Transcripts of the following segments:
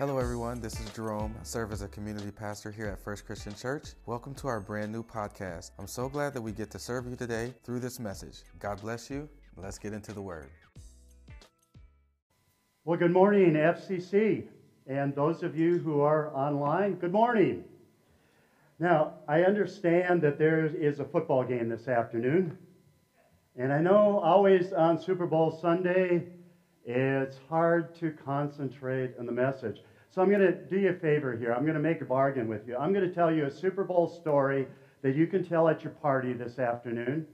Hello, everyone. This is Jerome. I serve as a community pastor here at First Christian Church. Welcome to our brand new podcast. I'm so glad that we get to serve you today through this message. God bless you. Let's get into the word. Well, good morning, FCC. And those of you who are online, good morning. Now, I understand that there is a football game this afternoon. And I know always on Super Bowl Sunday, it's hard to concentrate on the message. So I'm going to do you a favor here. I'm going to make a bargain with you. I'm going to tell you a Super Bowl story that you can tell at your party this afternoon.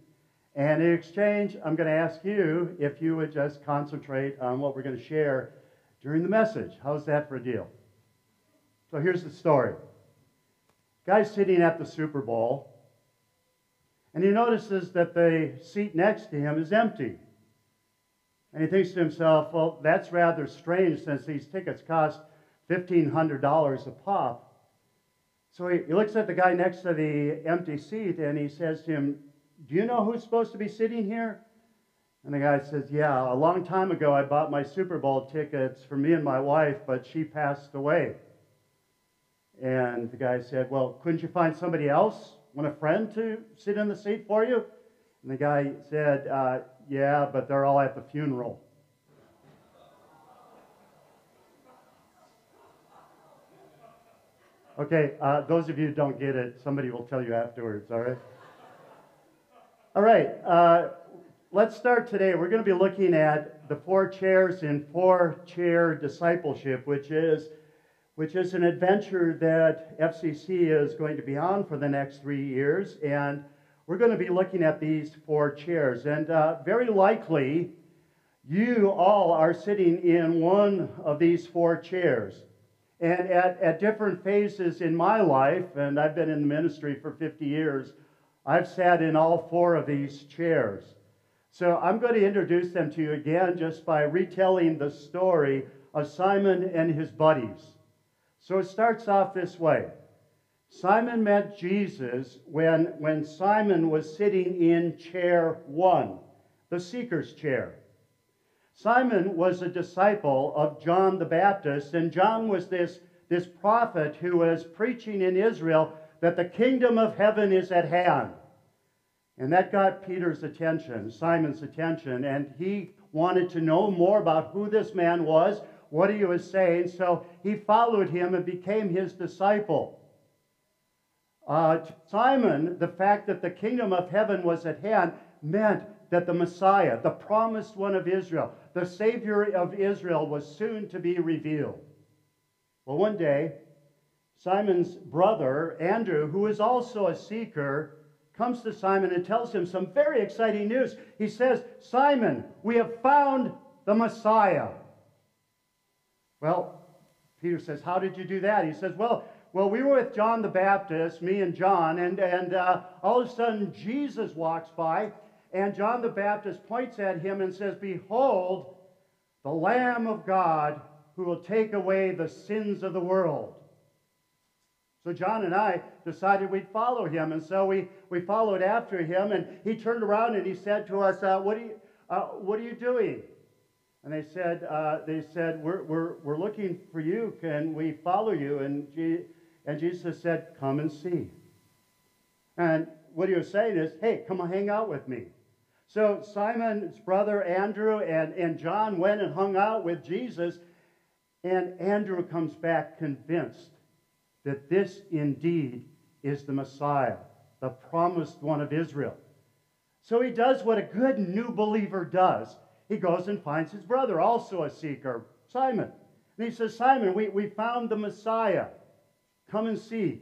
And in exchange, I'm going to ask you if you would just concentrate on what we're going to share during the message. How's that for a deal? So here's the story. Guy's sitting at the Super Bowl, and he notices that the seat next to him is empty. And he thinks to himself, well, that's rather strange since these tickets cost $1,500 a pop. So he, he looks at the guy next to the empty seat and he says to him, Do you know who's supposed to be sitting here? And the guy says, Yeah, a long time ago I bought my Super Bowl tickets for me and my wife, but she passed away. And the guy said, Well, couldn't you find somebody else? Want a friend to sit in the seat for you? And the guy said, uh, Yeah, but they're all at the funeral. Okay, uh, those of you who don't get it, somebody will tell you afterwards, all right? All right, uh, let's start today. We're going to be looking at the four chairs in four chair discipleship, which is, which is an adventure that FCC is going to be on for the next three years. And we're going to be looking at these four chairs. And uh, very likely, you all are sitting in one of these four chairs. And at, at different phases in my life, and I've been in the ministry for 50 years, I've sat in all four of these chairs. So I'm going to introduce them to you again just by retelling the story of Simon and his buddies. So it starts off this way Simon met Jesus when, when Simon was sitting in chair one, the seeker's chair. Simon was a disciple of John the Baptist, and John was this, this prophet who was preaching in Israel that the kingdom of heaven is at hand. And that got Peter's attention, Simon's attention, and he wanted to know more about who this man was, what he was saying, so he followed him and became his disciple. Uh, Simon, the fact that the kingdom of heaven was at hand meant that the Messiah, the promised one of Israel, the Savior of Israel, was soon to be revealed. Well, one day, Simon's brother, Andrew, who is also a seeker, comes to Simon and tells him some very exciting news. He says, Simon, we have found the Messiah. Well, Peter says, How did you do that? He says, Well, well, we were with John the Baptist, me and John, and, and uh, all of a sudden Jesus walks by, and John the Baptist points at him and says, Behold, the Lamb of God who will take away the sins of the world. So John and I decided we'd follow him, and so we, we followed after him, and he turned around and he said to us, uh, what, are you, uh, what are you doing? And they said, uh, they said we're, we're, we're looking for you. Can we follow you? And, G- and Jesus said, Come and see. And what he was saying is, Hey, come hang out with me. So Simon's brother Andrew and, and John went and hung out with Jesus, and Andrew comes back convinced that this indeed is the Messiah, the promised one of Israel. So he does what a good new believer does. He goes and finds his brother, also a seeker, Simon. And he says, Simon, we, we found the Messiah. Come and see.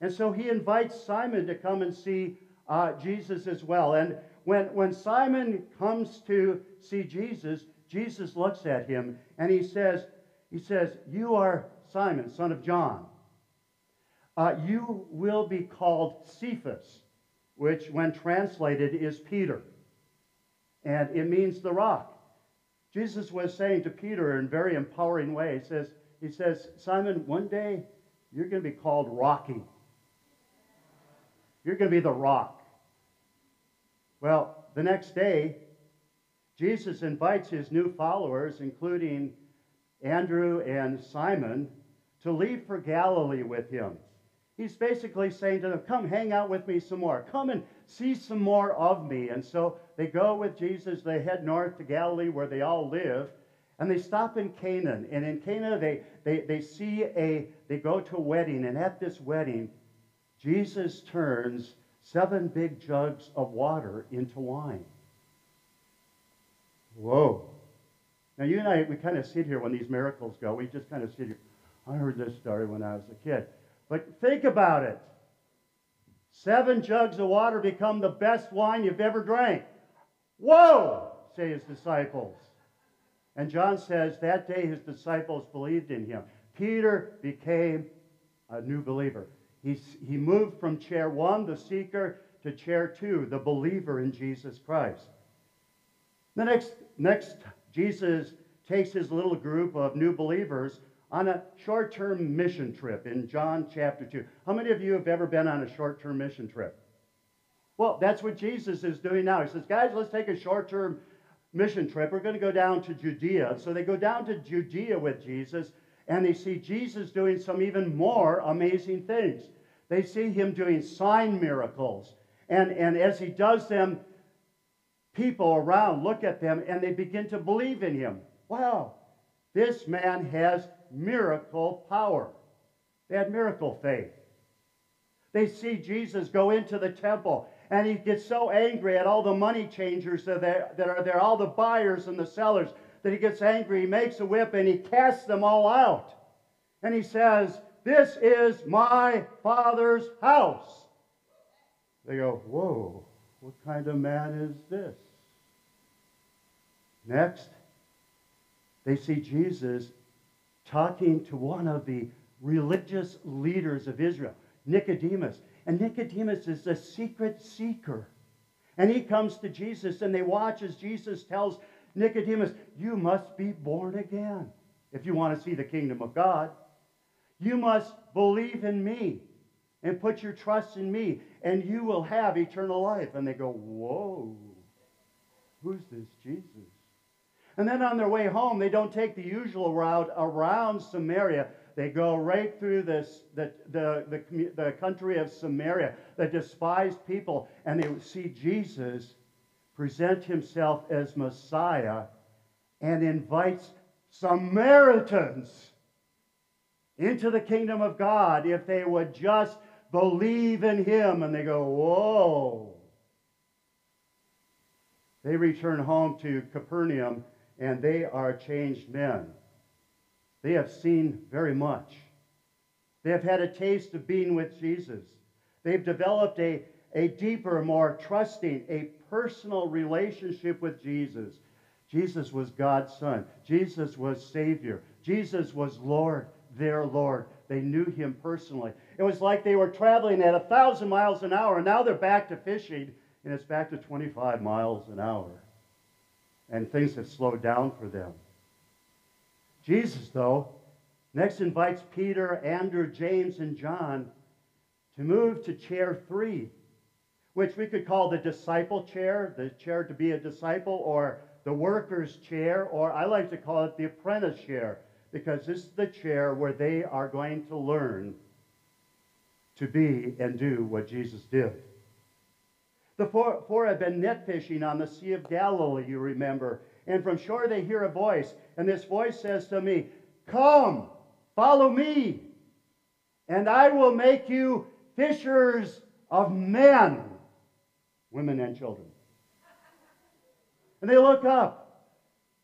And so he invites Simon to come and see uh, Jesus as well. And when, when Simon comes to see Jesus, Jesus looks at him and he says, he says, You are Simon, son of John. Uh, you will be called Cephas, which, when translated, is Peter. And it means the rock. Jesus was saying to Peter in a very empowering way, he says, he says, Simon, one day you're going to be called Rocky. You're going to be the rock. Well, the next day, Jesus invites his new followers, including Andrew and Simon to leave for Galilee with him. He's basically saying to them, Come hang out with me some more. Come and see some more of me. And so they go with Jesus. They head north to Galilee where they all live. And they stop in Cana. And in Cana, they, they, they see a, they go to a wedding. And at this wedding, Jesus turns seven big jugs of water into wine. Whoa. Now, you and I, we kind of sit here when these miracles go. We just kind of sit here. I heard this story when I was a kid. But think about it. Seven jugs of water become the best wine you've ever drank. Whoa, say his disciples. And John says that day his disciples believed in him. Peter became a new believer. He's, he moved from chair one, the seeker, to chair two, the believer in Jesus Christ. The next, next Jesus takes his little group of new believers on a short term mission trip in John chapter 2. How many of you have ever been on a short term mission trip? Well, that's what Jesus is doing now. He says, guys, let's take a short term mission trip. We're going to go down to Judea. So they go down to Judea with Jesus, and they see Jesus doing some even more amazing things. They see him doing sign miracles. And, and as he does them, people around look at them and they begin to believe in him. Wow, this man has miracle power. They had miracle faith. They see Jesus go into the temple and he gets so angry at all the money changers that, that are there, all the buyers and the sellers, that he gets angry. He makes a whip and he casts them all out. And he says, This is my father's house. They go, Whoa, what kind of man is this? Next, they see Jesus talking to one of the religious leaders of Israel, Nicodemus. And Nicodemus is a secret seeker. And he comes to Jesus and they watch as Jesus tells Nicodemus, You must be born again if you want to see the kingdom of God. You must believe in me and put your trust in me, and you will have eternal life. And they go, Whoa, who's this Jesus? And then on their way home, they don't take the usual route around Samaria. They go right through this, the, the, the, the country of Samaria, the despised people, and they see Jesus present himself as Messiah and invites Samaritans into the kingdom of God if they would just believe in him. And they go, Whoa. They return home to Capernaum and they are changed men. They have seen very much. They have had a taste of being with Jesus. They've developed a, a deeper, more trusting, a personal relationship with Jesus. Jesus was God's Son. Jesus was Savior. Jesus was Lord, their Lord. They knew him personally. It was like they were traveling at a thousand miles an hour, and now they're back to fishing, and it's back to 25 miles an hour and things have slowed down for them. Jesus, though, next invites Peter, Andrew, James, and John to move to chair three, which we could call the disciple chair, the chair to be a disciple, or the worker's chair, or I like to call it the apprentice chair, because this is the chair where they are going to learn to be and do what Jesus did. The four, four been net fishing on the Sea of Galilee, you remember. And from shore they hear a voice, and this voice says to me, Come, follow me, and I will make you fishers of men, women and children. And they look up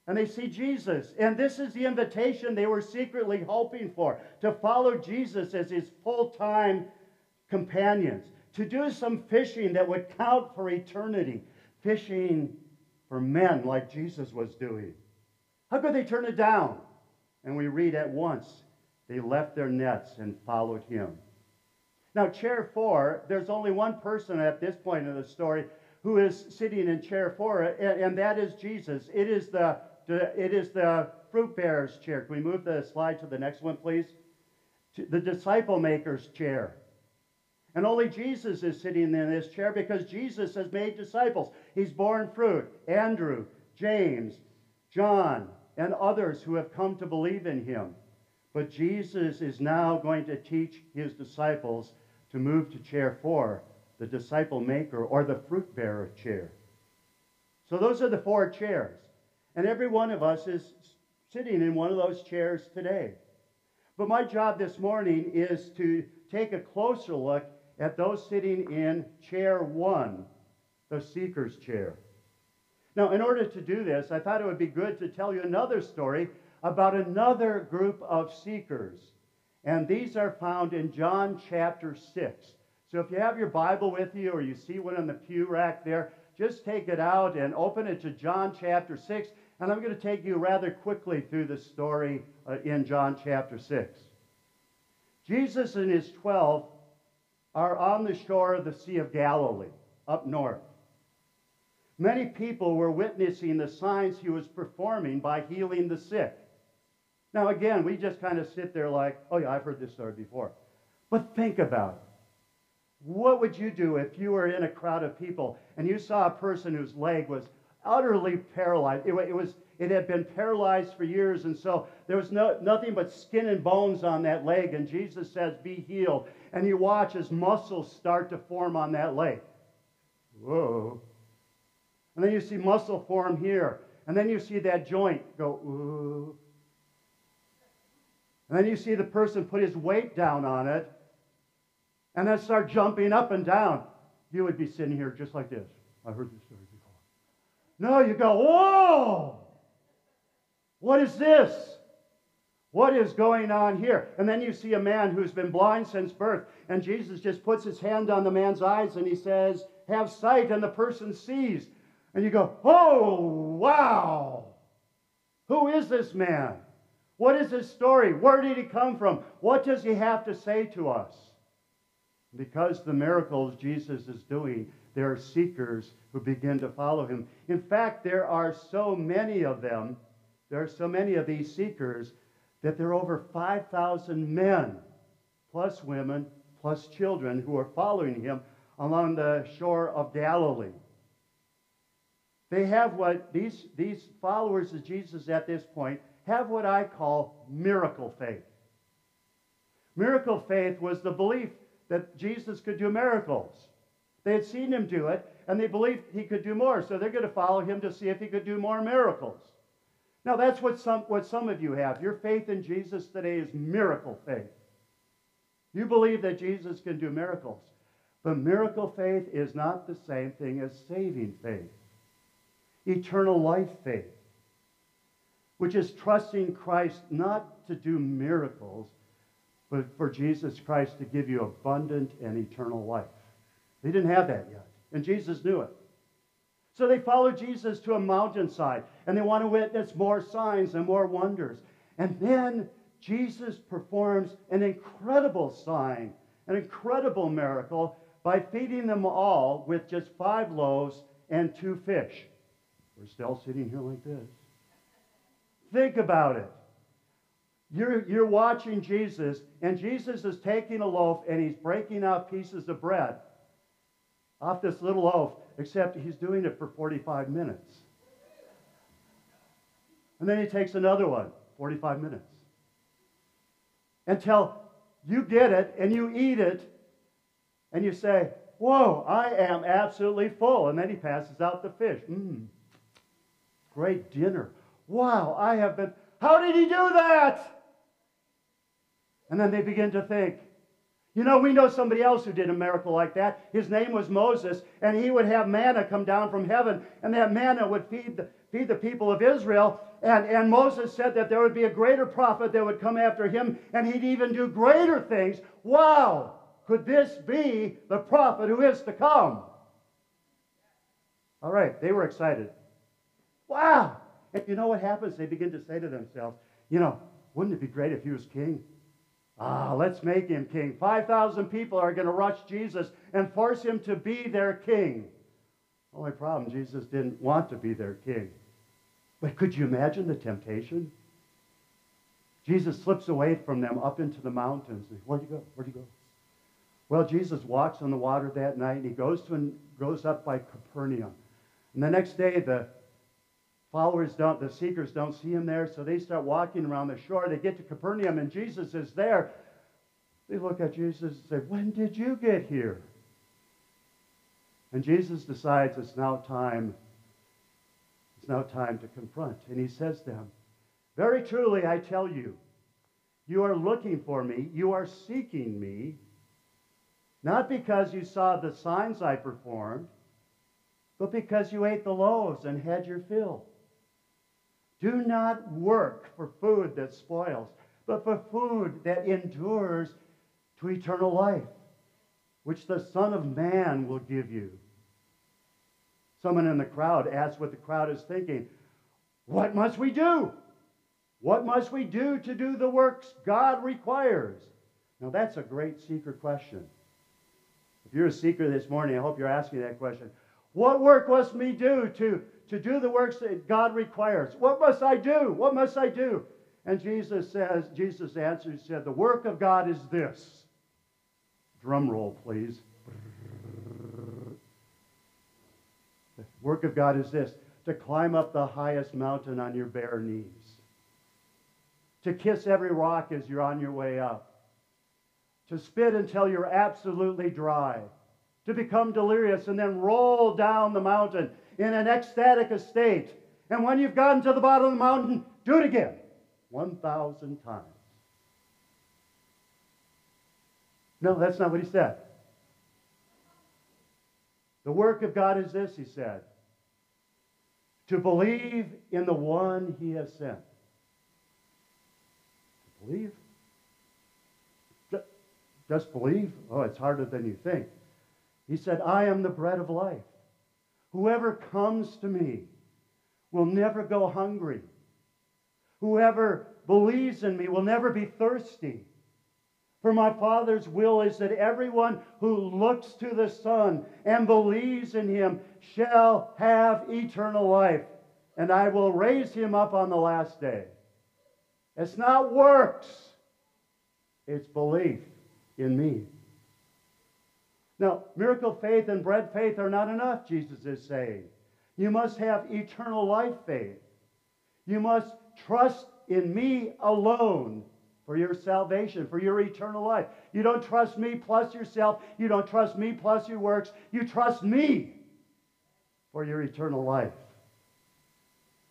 and they see Jesus. And this is the invitation they were secretly hoping for to follow Jesus as his full time companions to do some fishing that would count for eternity, fishing for men like Jesus was doing. How could they turn it down? And we read at once they left their nets and followed him. Now, chair four, there's only one person at this point in the story who is sitting in chair four, and that is Jesus. It is the, it is the fruit bearer's chair. Can we move the slide to the next one, please? The disciple maker's chair. And only Jesus is sitting in this chair because Jesus has made disciples. He's borne fruit. Andrew, James, John, and others who have come to believe in him. But Jesus is now going to teach his disciples to move to chair four, the disciple maker or the fruit bearer chair. So those are the four chairs. And every one of us is sitting in one of those chairs today. But my job this morning is to take a closer look at those sitting in chair one, the seeker's chair. Now, in order to do this, I thought it would be good to tell you another story about another group of seekers. And these are found in John chapter 6. So if you have your Bible with you or you see one on the pew rack there, just take it out and open it to John chapter 6. And I'm going to take you rather quickly through the story uh, in John chapter 6. Jesus and his 12 are on the shore of the Sea of Galilee, up north. Many people were witnessing the signs he was performing by healing the sick. Now, again, we just kind of sit there like, oh, yeah, I've heard this story before. But think about it. What would you do if you were in a crowd of people and you saw a person whose leg was utterly paralyzed? It, it, was, it had been paralyzed for years, and so there was no, nothing but skin and bones on that leg, and Jesus says, Be healed. And you watch as muscles start to form on that leg. Whoa. And then you see muscle form here. And then you see that joint go, ooh. And then you see the person put his weight down on it and then start jumping up and down. You would be sitting here just like this. I heard this story. No, you go, whoa! What is this? What is going on here? And then you see a man who's been blind since birth, and Jesus just puts his hand on the man's eyes and he says, Have sight, and the person sees. And you go, Oh, wow! Who is this man? What is his story? Where did he come from? What does he have to say to us? Because the miracles Jesus is doing, there are seekers who begin to follow him. In fact, there are so many of them, there are so many of these seekers, that there are over 5,000 men, plus women, plus children, who are following him along the shore of Galilee. They have what these, these followers of Jesus at this point have what I call miracle faith. Miracle faith was the belief that Jesus could do miracles. They had seen him do it, and they believed he could do more, so they're going to follow him to see if he could do more miracles. Now, that's what some, what some of you have. Your faith in Jesus today is miracle faith. You believe that Jesus can do miracles. But miracle faith is not the same thing as saving faith. Eternal life faith, which is trusting Christ not to do miracles, but for Jesus Christ to give you abundant and eternal life. They didn't have that yet, and Jesus knew it. So they follow Jesus to a mountainside, and they want to witness more signs and more wonders. And then Jesus performs an incredible sign, an incredible miracle, by feeding them all with just five loaves and two fish. We're still sitting here like this. Think about it. You're, you're watching Jesus, and Jesus is taking a loaf and he's breaking out pieces of bread off this little loaf, except he's doing it for 45 minutes. And then he takes another one, 45 minutes. Until you get it and you eat it, and you say, Whoa, I am absolutely full. And then he passes out the fish. Mmm, great dinner. Wow, I have been. How did he do that? And then they begin to think, you know, we know somebody else who did a miracle like that. His name was Moses, and he would have manna come down from heaven, and that manna would feed the, feed the people of Israel. And, and Moses said that there would be a greater prophet that would come after him, and he'd even do greater things. Wow! Could this be the prophet who is to come? All right, they were excited. Wow! And you know what happens? They begin to say to themselves, you know, wouldn't it be great if he was king? Ah, let's make him king. 5,000 people are going to rush Jesus and force him to be their king. Only problem, Jesus didn't want to be their king. But could you imagine the temptation? Jesus slips away from them up into the mountains. Where'd you go? Where'd you go? Well, Jesus walks on the water that night and he goes, to, and goes up by Capernaum. And the next day, the followers don't, the seekers don't see him there, so they start walking around the shore. They get to Capernaum, and Jesus is there. They look at Jesus and say, When did you get here? And Jesus decides it's now time. It's now time to confront. And he says to them, Very truly, I tell you, you are looking for me, you are seeking me, not because you saw the signs I performed, but because you ate the loaves and had your fill. Do not work for food that spoils, but for food that endures to eternal life, which the Son of Man will give you. Someone in the crowd asks what the crowd is thinking. What must we do? What must we do to do the works God requires? Now, that's a great seeker question. If you're a seeker this morning, I hope you're asking that question. What work must we do to to do the works that God requires. What must I do? What must I do? And Jesus says, Jesus answered, said, The work of God is this. Drum roll, please. The work of God is this to climb up the highest mountain on your bare knees, to kiss every rock as you're on your way up, to spit until you're absolutely dry, to become delirious and then roll down the mountain in an ecstatic state. And when you've gotten to the bottom of the mountain, do it again 1,000 times. No, that's not what he said. The work of God is this, he said to believe in the one he has sent. To believe? Just believe? Oh, it's harder than you think. He said, I am the bread of life. Whoever comes to me will never go hungry. Whoever believes in me will never be thirsty. For my Father's will is that everyone who looks to the Son and believes in him shall have eternal life, and I will raise him up on the last day. It's not works, it's belief in me. Now, miracle faith and bread faith are not enough, Jesus is saying. You must have eternal life faith. You must trust in me alone for your salvation, for your eternal life. You don't trust me plus yourself. You don't trust me plus your works. You trust me for your eternal life.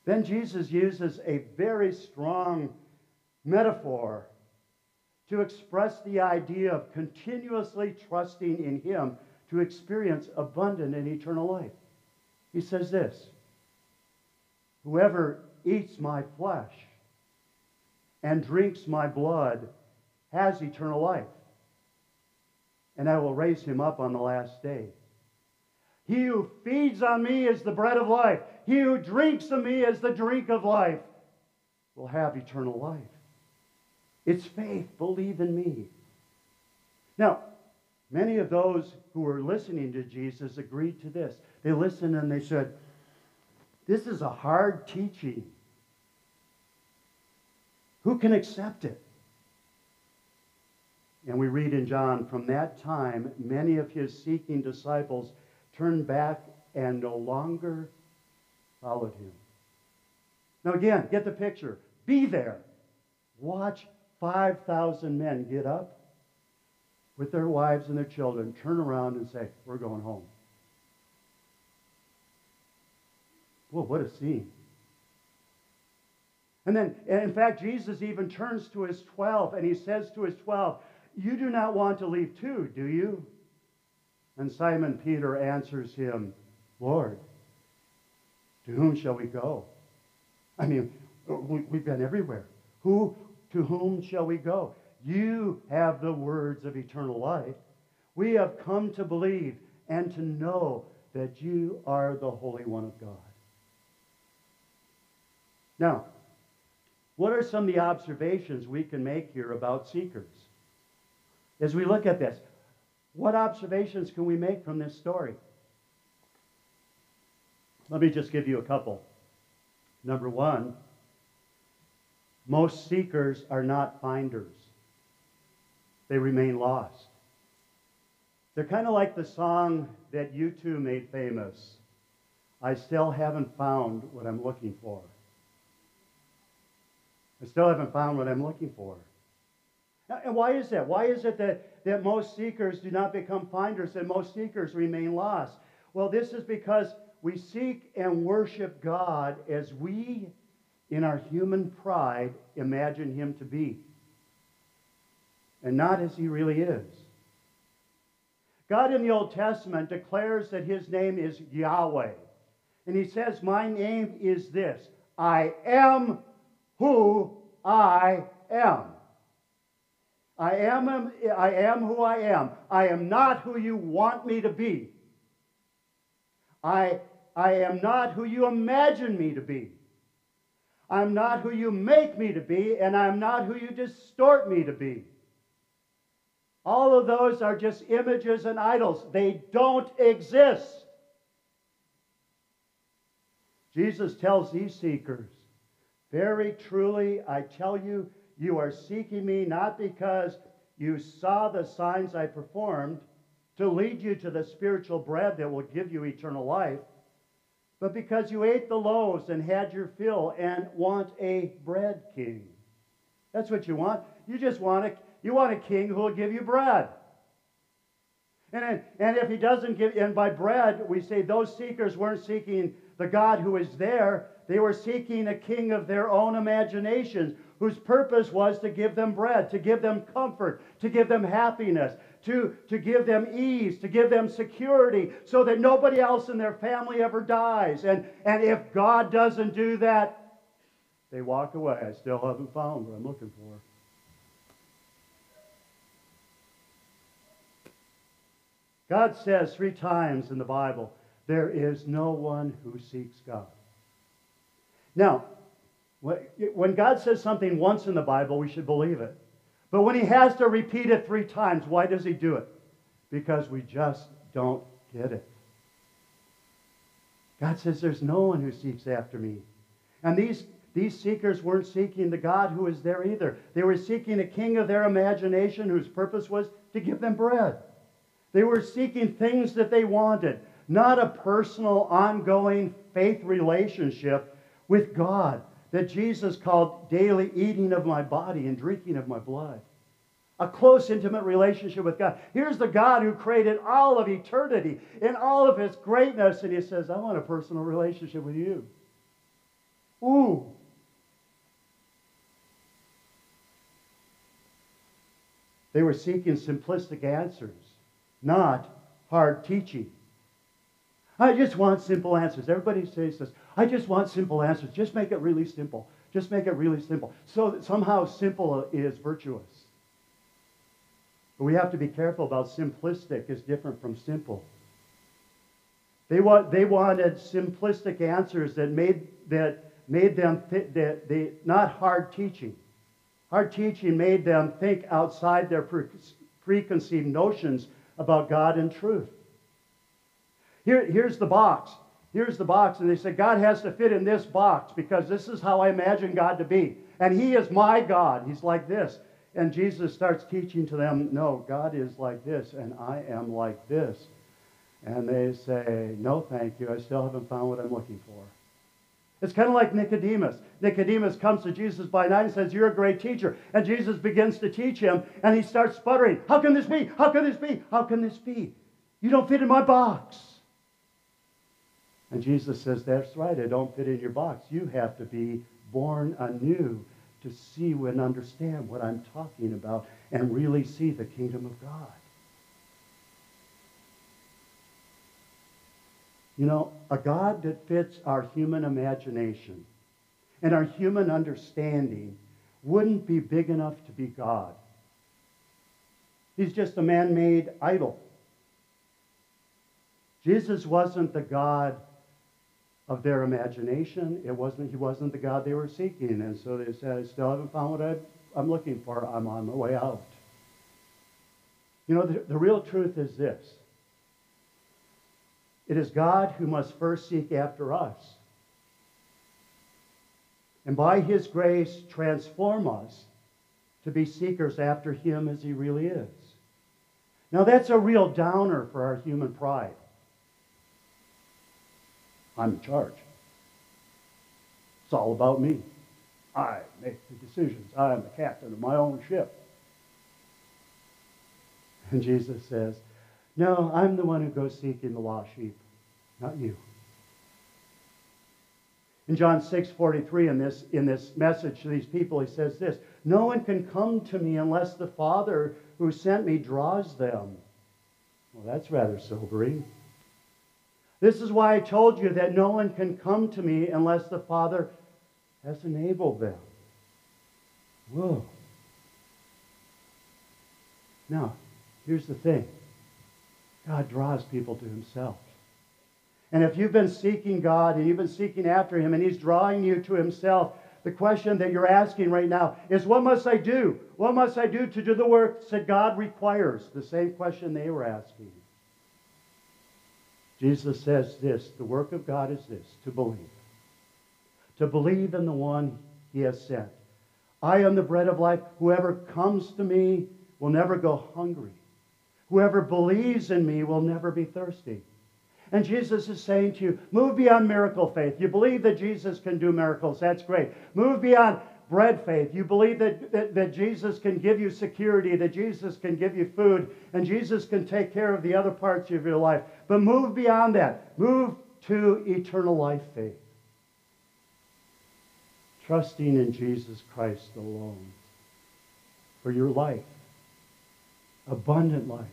Then Jesus uses a very strong metaphor to express the idea of continuously trusting in Him to experience abundant and eternal life. He says this Whoever eats my flesh and drinks my blood has eternal life, and I will raise him up on the last day. He who feeds on me is the bread of life. He who drinks of me is the drink of life, will have eternal life. It's faith. Believe in me. Now, many of those who were listening to Jesus agreed to this. They listened and they said, This is a hard teaching. Who can accept it? And we read in John, from that time, many of his seeking disciples turned back and no longer followed him. Now, again, get the picture. Be there. Watch 5,000 men get up with their wives and their children, turn around and say, We're going home. Well, what a scene. And then, in fact, Jesus even turns to his 12 and he says to his 12, You do not want to leave too, do you? And Simon Peter answers him, Lord, to whom shall we go? I mean, we've been everywhere. Who, to whom shall we go? You have the words of eternal life. We have come to believe and to know that you are the Holy One of God. Now, what are some of the observations we can make here about seekers? As we look at this, what observations can we make from this story? Let me just give you a couple. Number one, most seekers are not finders, they remain lost. They're kind of like the song that U2 made famous I still haven't found what I'm looking for. I still haven't found what I'm looking for. And why is that? Why is it that, that most seekers do not become finders and most seekers remain lost? Well, this is because we seek and worship God as we, in our human pride, imagine Him to be, and not as He really is. God in the Old Testament declares that His name is Yahweh. And He says, My name is this I am who I am. I am, I am who I am. I am not who you want me to be. I, I am not who you imagine me to be. I'm not who you make me to be, and I'm not who you distort me to be. All of those are just images and idols. They don't exist. Jesus tells these seekers, Very truly, I tell you, you are seeking me not because you saw the signs I performed to lead you to the spiritual bread that will give you eternal life, but because you ate the loaves and had your fill and want a bread king. That's what you want. You just want a, you want a king who will give you bread. And, and if he doesn't give, and by bread, we say those seekers weren't seeking the God who is there, they were seeking a king of their own imaginations whose purpose was to give them bread, to give them comfort, to give them happiness, to, to give them ease, to give them security, so that nobody else in their family ever dies. And, and if God doesn't do that, they walk away. I still haven't found what I'm looking for. God says three times in the Bible, there is no one who seeks God. Now, when God says something once in the Bible, we should believe it. But when he has to repeat it three times, why does he do it? Because we just don't get it. God says, There's no one who seeks after me. And these, these seekers weren't seeking the God who is there either. They were seeking a king of their imagination whose purpose was to give them bread. They were seeking things that they wanted, not a personal, ongoing faith relationship with God that Jesus called daily eating of my body and drinking of my blood. A close, intimate relationship with God. Here's the God who created all of eternity in all of his greatness, and He says, I want a personal relationship with you. Ooh. They were seeking simplistic answers, not hard teaching. I just want simple answers. Everybody says this. I just want simple answers. Just make it really simple. Just make it really simple. So that somehow simple is virtuous. But we have to be careful about simplistic is different from simple. They, want, they wanted simplistic answers that made, that made them th- that they, not hard teaching. Hard teaching made them think outside their pre- preconceived notions about God and truth. Here, here's the box here's the box. And they said, God has to fit in this box because this is how I imagine God to be. And He is my God. He's like this. And Jesus starts teaching to them, no, God is like this, and I am like this. And they say, no, thank you. I still haven't found what I'm looking for. It's kind of like Nicodemus. Nicodemus comes to Jesus by night and says, You're a great teacher. And Jesus begins to teach him, and he starts sputtering. How can this be? How can this be? How can this be? You don't fit in my box. And Jesus says, That's right, I don't fit in your box. You have to be born anew to see and understand what I'm talking about and really see the kingdom of God. You know, a God that fits our human imagination and our human understanding wouldn't be big enough to be God. He's just a man made idol. Jesus wasn't the God of their imagination. It wasn't, he wasn't the God they were seeking. And so they said, I still haven't found what I, I'm looking for. I'm on my way out. You know, the, the real truth is this it is God who must first seek after us. And by his grace, transform us to be seekers after him as he really is. Now, that's a real downer for our human pride. I'm in charge. It's all about me. I make the decisions. I am the captain of my own ship. And Jesus says, No, I'm the one who goes seeking the lost sheep, not you. In John 6 43, in this, in this message to these people, he says this No one can come to me unless the Father who sent me draws them. Well, that's rather sobering. This is why I told you that no one can come to me unless the Father has enabled them. Whoa. Now, here's the thing God draws people to himself. And if you've been seeking God and you've been seeking after him and he's drawing you to himself, the question that you're asking right now is what must I do? What must I do to do the work that God requires? The same question they were asking. Jesus says this the work of God is this to believe. To believe in the one he has sent. I am the bread of life. Whoever comes to me will never go hungry. Whoever believes in me will never be thirsty. And Jesus is saying to you, move beyond miracle faith. You believe that Jesus can do miracles. That's great. Move beyond bread faith. You believe that, that, that, Jesus can give you security, that Jesus can give you food, and Jesus can take care of the other parts of your life. But move beyond that. Move to eternal life faith. Trusting in Jesus Christ alone for your life, abundant life,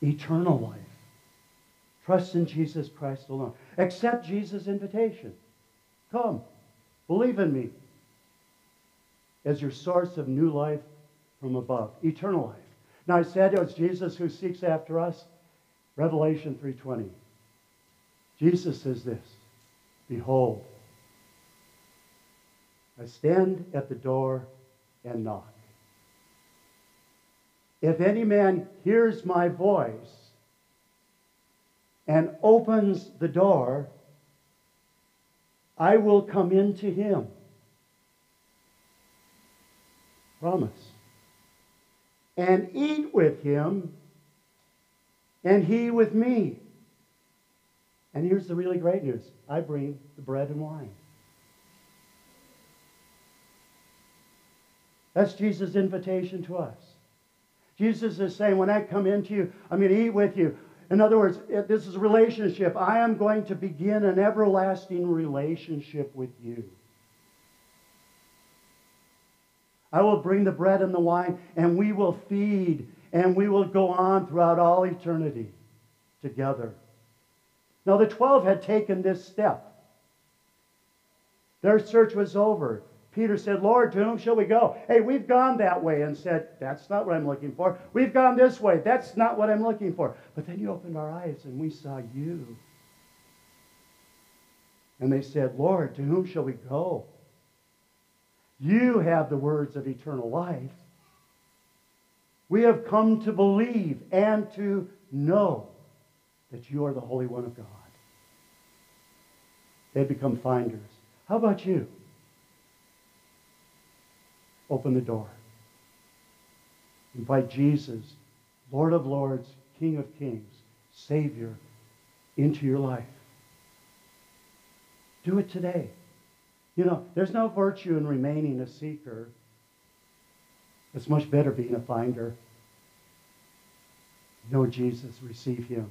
eternal life. Trust in Jesus Christ alone. Accept Jesus' invitation. Come, believe in me as your source of new life from above, eternal life. Now I said it was Jesus who seeks after us. Revelation 3:20. Jesus says this, behold, I stand at the door and knock. If any man hears my voice and opens the door, I will come into him. Promise. And eat with him, and he with me. And here's the really great news I bring the bread and wine. That's Jesus' invitation to us. Jesus is saying, When I come into you, I'm going to eat with you. In other words, this is a relationship. I am going to begin an everlasting relationship with you. I will bring the bread and the wine, and we will feed, and we will go on throughout all eternity together. Now, the 12 had taken this step. Their search was over. Peter said, Lord, to whom shall we go? Hey, we've gone that way and said, That's not what I'm looking for. We've gone this way. That's not what I'm looking for. But then you opened our eyes and we saw you. And they said, Lord, to whom shall we go? You have the words of eternal life. We have come to believe and to know that you are the Holy One of God. They become finders. How about you? Open the door. Invite Jesus, Lord of Lords, King of Kings, Savior, into your life. Do it today. You know, there's no virtue in remaining a seeker. It's much better being a finder. Know Jesus, receive him.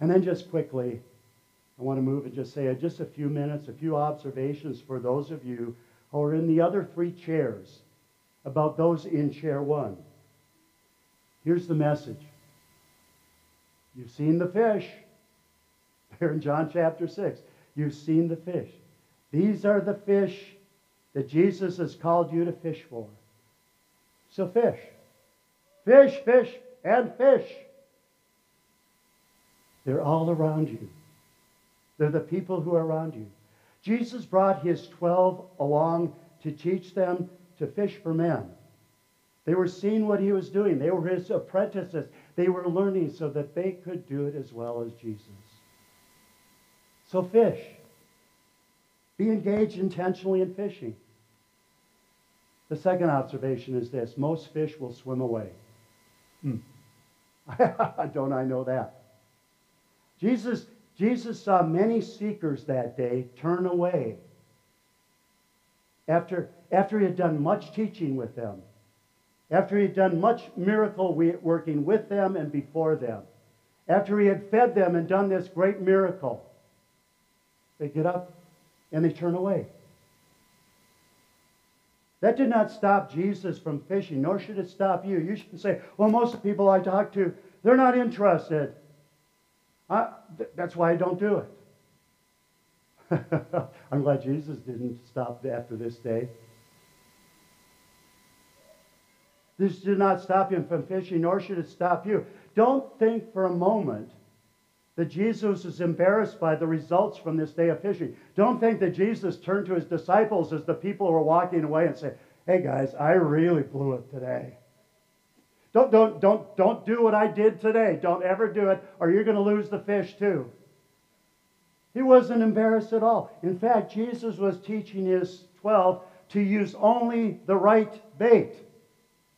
And then just quickly, I want to move and just say uh, just a few minutes, a few observations for those of you who are in the other three chairs about those in chair one. Here's the message. You've seen the fish. There in John chapter 6. You've seen the fish. These are the fish that Jesus has called you to fish for. So fish. Fish, fish, and fish. They're all around you. They're the people who are around you. Jesus brought his 12 along to teach them to fish for men. They were seeing what he was doing. They were his apprentices. They were learning so that they could do it as well as Jesus. So fish. Be engaged intentionally in fishing. The second observation is this most fish will swim away. Hmm. Don't I know that? Jesus Jesus saw many seekers that day turn away after, after he had done much teaching with them, after he had done much miracle working with them and before them, after he had fed them and done this great miracle. They get up and they turn away. That did not stop Jesus from fishing, nor should it stop you. You shouldn't say, well, most of the people I talk to, they're not interested. I, th- that's why I don't do it. I'm glad Jesus didn't stop after this day. This did not stop him from fishing, nor should it stop you. Don't think for a moment that Jesus is embarrassed by the results from this day of fishing. Don't think that Jesus turned to his disciples as the people were walking away and say, Hey guys, I really blew it today. Don't, don't, don't, don't do what I did today. Don't ever do it, or you're going to lose the fish too. He wasn't embarrassed at all. In fact, Jesus was teaching his 12 to use only the right bait.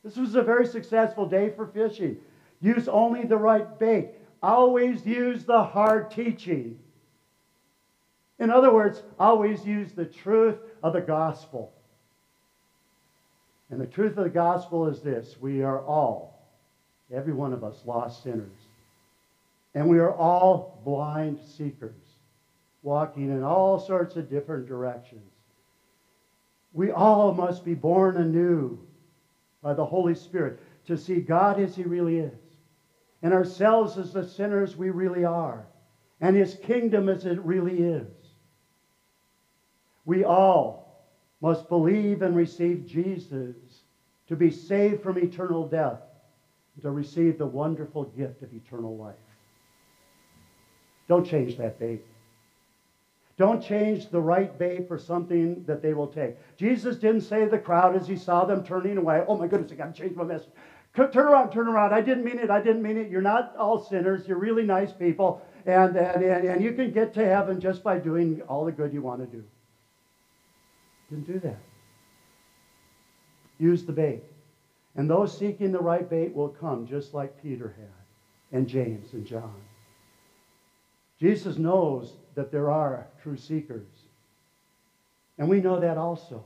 This was a very successful day for fishing. Use only the right bait. Always use the hard teaching. In other words, always use the truth of the gospel. And the truth of the gospel is this we are all, every one of us, lost sinners. And we are all blind seekers, walking in all sorts of different directions. We all must be born anew by the Holy Spirit to see God as He really is and ourselves as the sinners we really are, and his kingdom as it really is. We all must believe and receive Jesus to be saved from eternal death to receive the wonderful gift of eternal life. Don't change that bait. Don't change the right bait for something that they will take. Jesus didn't say to the crowd as he saw them turning away, Oh my goodness, I got to change my message. Turn around, turn around. I didn't mean it. I didn't mean it. You're not all sinners. You're really nice people. And, and, and, and you can get to heaven just by doing all the good you want to do. Didn't do that. Use the bait. And those seeking the right bait will come just like Peter had, and James and John. Jesus knows that there are true seekers. And we know that also.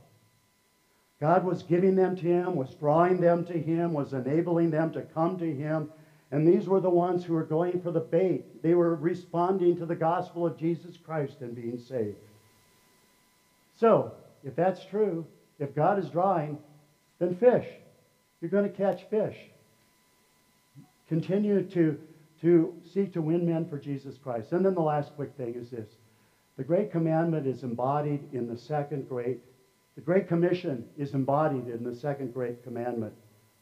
God was giving them to him, was drawing them to him, was enabling them to come to him. And these were the ones who were going for the bait. They were responding to the gospel of Jesus Christ and being saved. So, if that's true, if God is drawing, then fish. You're going to catch fish. Continue to, to seek to win men for Jesus Christ. And then the last quick thing is this the Great Commandment is embodied in the second great the Great Commission is embodied in the second Great Commandment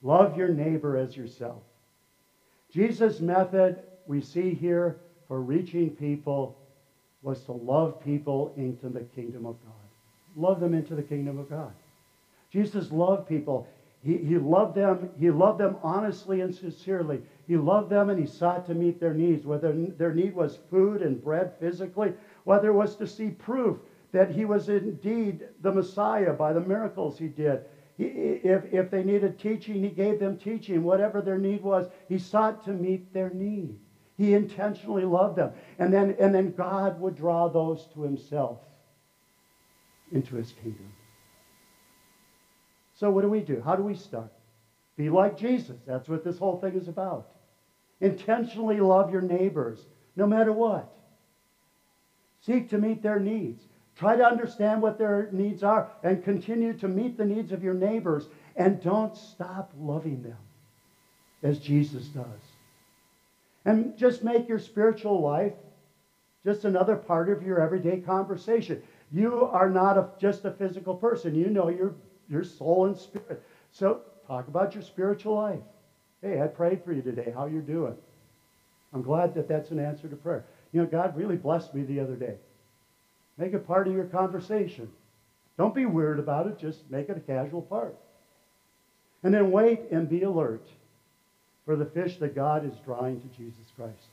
love your neighbor as yourself. Jesus' method we see here for reaching people was to love people into the kingdom of God. Love them into the kingdom of God. Jesus loved people. He, he loved them. He loved them honestly and sincerely. He loved them and he sought to meet their needs, whether their need was food and bread physically, whether it was to see proof that he was indeed the Messiah by the miracles he did. He, if, if they needed teaching, he gave them teaching. Whatever their need was, he sought to meet their need. He intentionally loved them. And then, and then God would draw those to himself into his kingdom. So, what do we do? How do we start? Be like Jesus. That's what this whole thing is about. Intentionally love your neighbors, no matter what. Seek to meet their needs. Try to understand what their needs are and continue to meet the needs of your neighbors. And don't stop loving them as Jesus does. And just make your spiritual life just another part of your everyday conversation. You are not a, just a physical person. You know your, your soul and spirit. So talk about your spiritual life. Hey, I prayed for you today. How you doing? I'm glad that that's an answer to prayer. You know, God really blessed me the other day. Make it part of your conversation. Don't be weird about it, just make it a casual part. And then wait and be alert for the fish that God is drawing to Jesus Christ.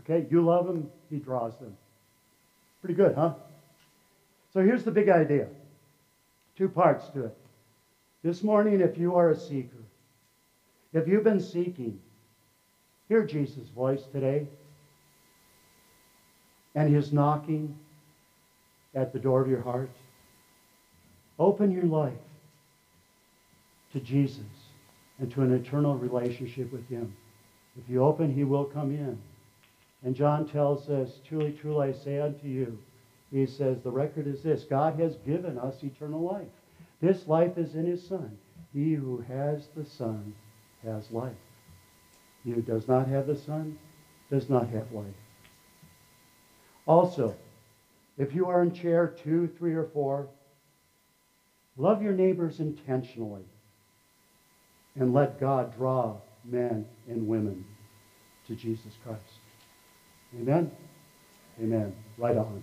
Okay, you love him, he draws them. Pretty good, huh? So here's the big idea two parts to it. This morning, if you are a seeker, if you've been seeking, hear Jesus' voice today. And his knocking at the door of your heart, open your life to Jesus and to an eternal relationship with Him. If you open, He will come in. And John tells us, Truly, truly, I say unto you, he says, the record is this God has given us eternal life. This life is in His Son. He who has the Son has life. He who does not have the Son does not have life. Also, if you are in chair two, three, or four, love your neighbors intentionally and let God draw men and women to Jesus Christ. Amen? Amen. Right on.